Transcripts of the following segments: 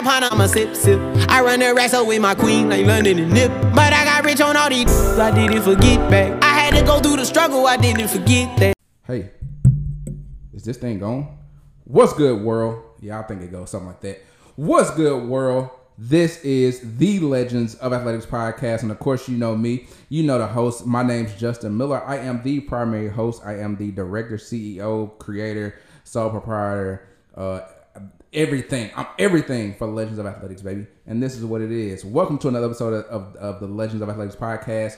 a pint, I'ma sip, sip. I run the up with my queen, like London and Nip. But I got rich on all these, I didn't forget back. I had to go through the struggle, I didn't forget that. Hey, is this thing on? What's good, world? Yeah, I think it goes something like that. What's good, world? This is the Legends of Athletics podcast, and of course, you know me. You know the host. My name's Justin Miller. I am the primary host. I am the director, CEO, creator, sole proprietor, uh, everything. I'm everything for Legends of Athletics, baby. And this is what it is. Welcome to another episode of, of, of the Legends of Athletics podcast.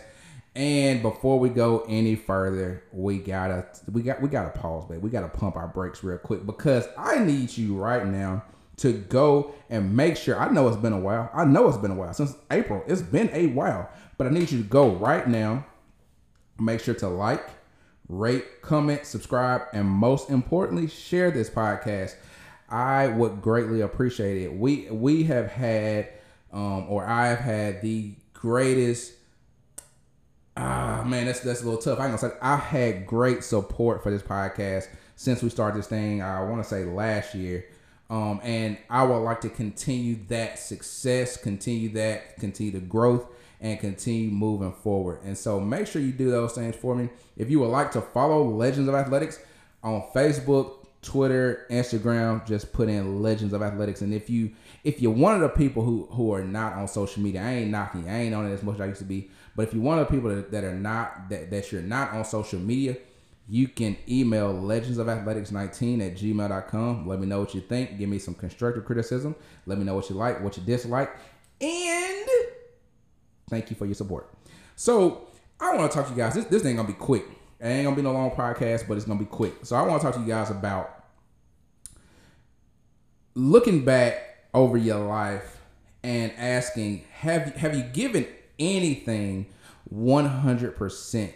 And before we go any further, we gotta we got we gotta pause, baby. We gotta pump our brakes real quick because I need you right now to go and make sure. I know it's been a while. I know it's been a while since April. It's been a while, but I need you to go right now. Make sure to like, rate, comment, subscribe, and most importantly, share this podcast. I would greatly appreciate it. We we have had, um, or I've had the greatest. Ah man, that's that's a little tough. I gonna say I had great support for this podcast since we started this thing. I want to say last year, um, and I would like to continue that success, continue that, continue the growth, and continue moving forward. And so make sure you do those things for me. If you would like to follow Legends of Athletics on Facebook, Twitter, Instagram, just put in Legends of Athletics. And if you if you're one of the people who who are not on social media, I ain't knocking, I ain't on it as much as I used to be. But if you're one of the people that, that are not that, that you're not on social media, you can email legends of athletics 19 at gmail.com. Let me know what you think. Give me some constructive criticism. Let me know what you like, what you dislike. And thank you for your support. So I want to talk to you guys. This, this ain't gonna be quick. It ain't gonna be no long podcast, but it's gonna be quick. So I want to talk to you guys about looking back over your life and asking, have have you given anything 100%?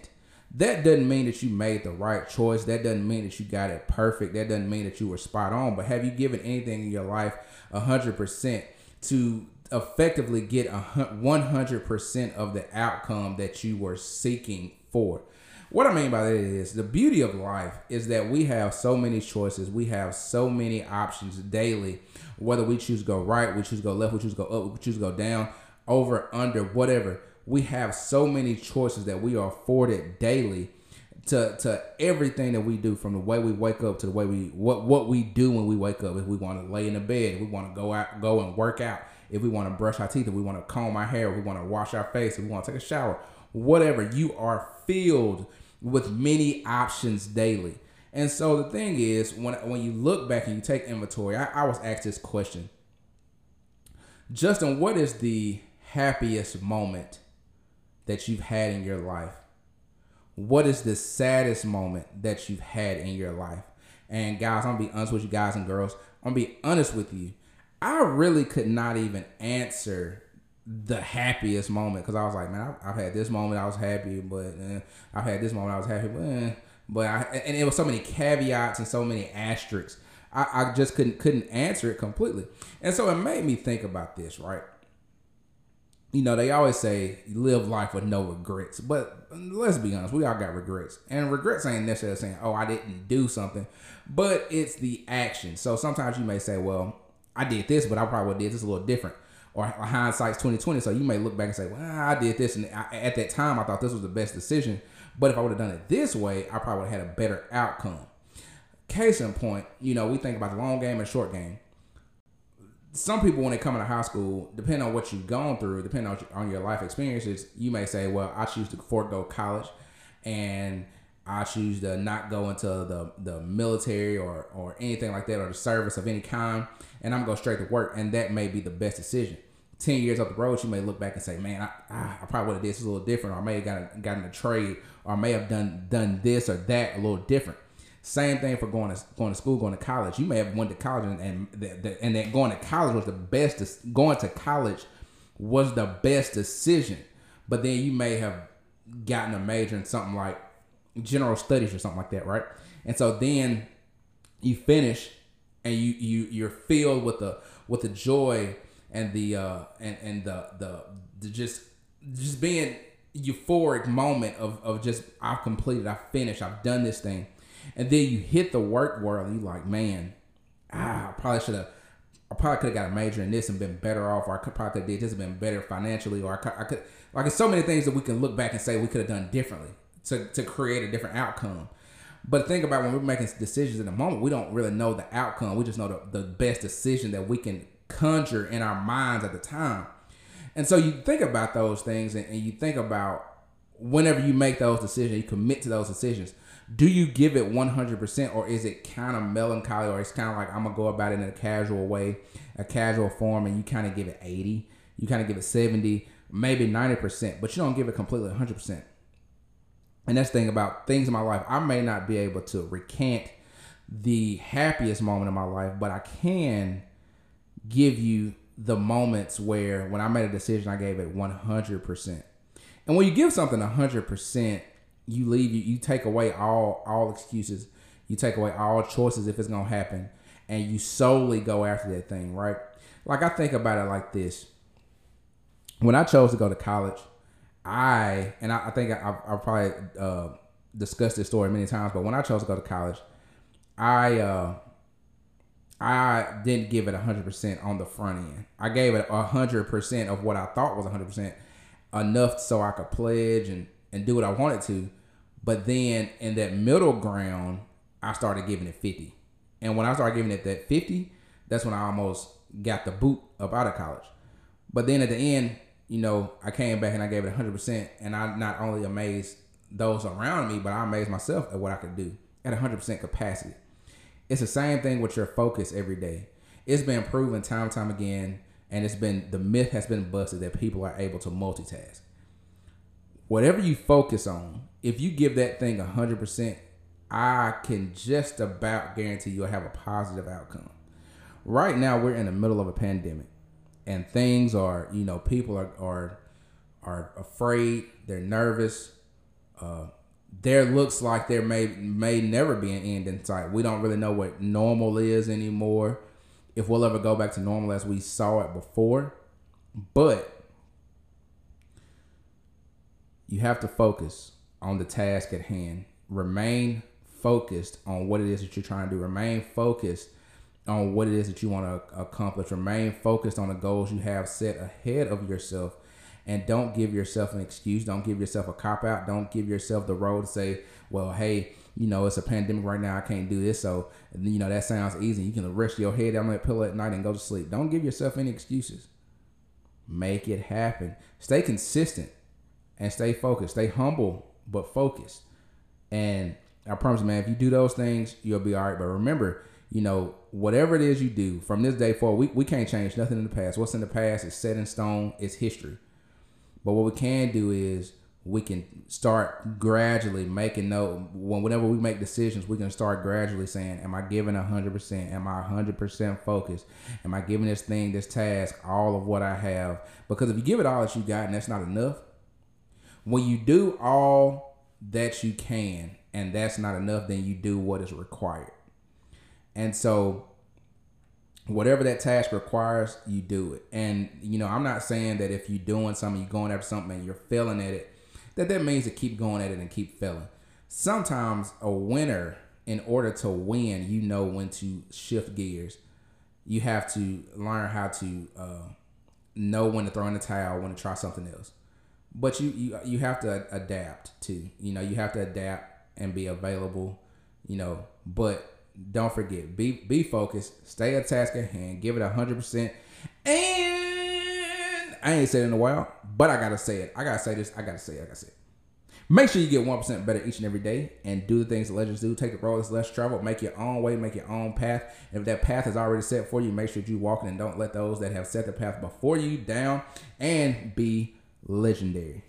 That doesn't mean that you made the right choice. That doesn't mean that you got it perfect. That doesn't mean that you were spot on. But have you given anything in your life 100% to effectively get a 100% of the outcome that you were seeking for? What I mean by that is the beauty of life is that we have so many choices. We have so many options daily. Whether we choose to go right, we choose to go left, we choose to go up, we choose to go down, over, under, whatever we have so many choices that we are afforded daily to to everything that we do from the way we wake up to the way we what what we do when we wake up if we want to lay in the bed if we want to go out go and work out if we want to brush our teeth if we want to comb our hair if we want to wash our face if we want to take a shower whatever you are filled with many options daily and so the thing is when when you look back and you take inventory I, I was asked this question justin what is the happiest moment that you've had in your life? What is the saddest moment that you've had in your life? And guys, I'm gonna be honest with you guys and girls. I'm gonna be honest with you. I really could not even answer the happiest moment because I was like, man, I've, I've, had this moment I was happy, but eh, I've had this moment I was happy, but eh. but I and it was so many caveats and so many asterisks. I, I just couldn't couldn't answer it completely, and so it made me think about this, right? you know, they always say live life with no regrets. But let's be honest, we all got regrets. And regrets ain't necessarily saying, oh, I didn't do something, but it's the action. So sometimes you may say, well, I did this, but I probably did this a little different. Or hindsight's 2020. So you may look back and say, well, I did this. And I, at that time, I thought this was the best decision. But if I would have done it this way, I probably would have had a better outcome. Case in point, you know, we think about the long game and short game some people when they come into high school, depending on what you've gone through, depending on, on your life experiences, you may say, "Well, I choose to forego college, and I choose to not go into the the military or or anything like that, or the service of any kind, and I'm going straight to work, and that may be the best decision." Ten years up the road, you may look back and say, "Man, I, I probably would have did this a little different, or I may have gotten gotten a trade, or I may have done done this or that a little different." Same thing for going to going to school, going to college. You may have went to college and and that going to college was the best. Going to college was the best decision, but then you may have gotten a major in something like general studies or something like that, right? And so then you finish and you you you're filled with the with the joy and the uh and and the the, the just just being euphoric moment of of just I've completed, I've finished, I've done this thing and then you hit the work world and you like, man, ah, I probably should have I probably could have got a major in this and been better off, or I could probably could have did this and been better financially, or I could, I could like it's so many things that we can look back and say we could have done differently to, to create a different outcome. But think about when we're making decisions in the moment, we don't really know the outcome. We just know the, the best decision that we can conjure in our minds at the time. And so you think about those things and, and you think about whenever you make those decisions, you commit to those decisions. Do you give it 100% or is it kind of melancholy or it's kind of like I'm going to go about it in a casual way, a casual form, and you kind of give it 80, you kind of give it 70, maybe 90%, but you don't give it completely 100%. And that's the thing about things in my life. I may not be able to recant the happiest moment of my life, but I can give you the moments where when I made a decision, I gave it 100%. And when you give something 100%, you leave you you take away all all excuses. You take away all choices if it's going to happen and you solely go after that thing, right? Like I think about it like this. When I chose to go to college, I and I, I think I, have probably uh, discussed this story many times, but when I chose to go to college, I uh, I didn't give it hundred percent on the front end. I gave it hundred percent of what I thought was hundred percent, enough so I could pledge and and do what I wanted to. But then in that middle ground, I started giving it fifty, and when I started giving it that fifty, that's when I almost got the boot up out of college. But then at the end, you know, I came back and I gave it 100%. And I not only amazed those around me, but I amazed myself at what I could do at 100% capacity. It's the same thing with your focus every day. It's been proven time and time again, and it's been the myth has been busted that people are able to multitask. Whatever you focus on, if you give that thing 100%, I can just about guarantee you'll have a positive outcome. Right now, we're in the middle of a pandemic and things are you know people are are are afraid they're nervous uh, there looks like there may may never be an end in sight we don't really know what normal is anymore if we'll ever go back to normal as we saw it before but you have to focus on the task at hand remain focused on what it is that you're trying to do remain focused on what it is that you want to accomplish. Remain focused on the goals you have set ahead of yourself. And don't give yourself an excuse. Don't give yourself a cop out. Don't give yourself the road to say, well, hey, you know, it's a pandemic right now. I can't do this. So, you know, that sounds easy. You can rest your head on that pillow at night and go to sleep. Don't give yourself any excuses. Make it happen. Stay consistent and stay focused. Stay humble, but focused. And I promise, man, if you do those things, you'll be all right. But remember, you know, whatever it is you do from this day forward, we, we can't change nothing in the past. What's in the past is set in stone, it's history. But what we can do is we can start gradually making note when whenever we make decisions, we can start gradually saying, Am I giving hundred percent? Am I hundred percent focused? Am I giving this thing, this task, all of what I have? Because if you give it all that you got and that's not enough, when you do all that you can and that's not enough, then you do what is required. And so whatever that task requires, you do it. And you know, I'm not saying that if you're doing something, you're going after something and you're failing at it, that that means to keep going at it and keep failing. Sometimes a winner, in order to win, you know when to shift gears. You have to learn how to uh, know when to throw in the towel, when to try something else. But you you you have to adapt too. You know, you have to adapt and be available. You know, but don't forget, be be focused, stay a task at hand, give it hundred percent. And I ain't said it in a while, but I gotta say it. I gotta say this. I gotta say it. I gotta say it. Make sure you get one percent better each and every day, and do the things legends do. Take the road that's less traveled. Make your own way. Make your own path. And if that path is already set for you, make sure you walk it and don't let those that have set the path before you down. And be legendary.